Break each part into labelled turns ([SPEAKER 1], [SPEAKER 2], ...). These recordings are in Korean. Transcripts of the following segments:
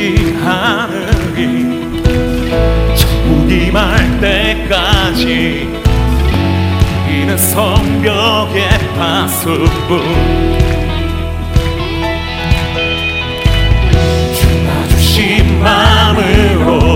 [SPEAKER 1] 지지 하늘이 무기말 때까지 이는 성벽의 파수뿐 주나주신 마음으로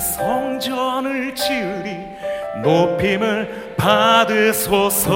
[SPEAKER 1] 성전을 지으리 높임을 받으소서.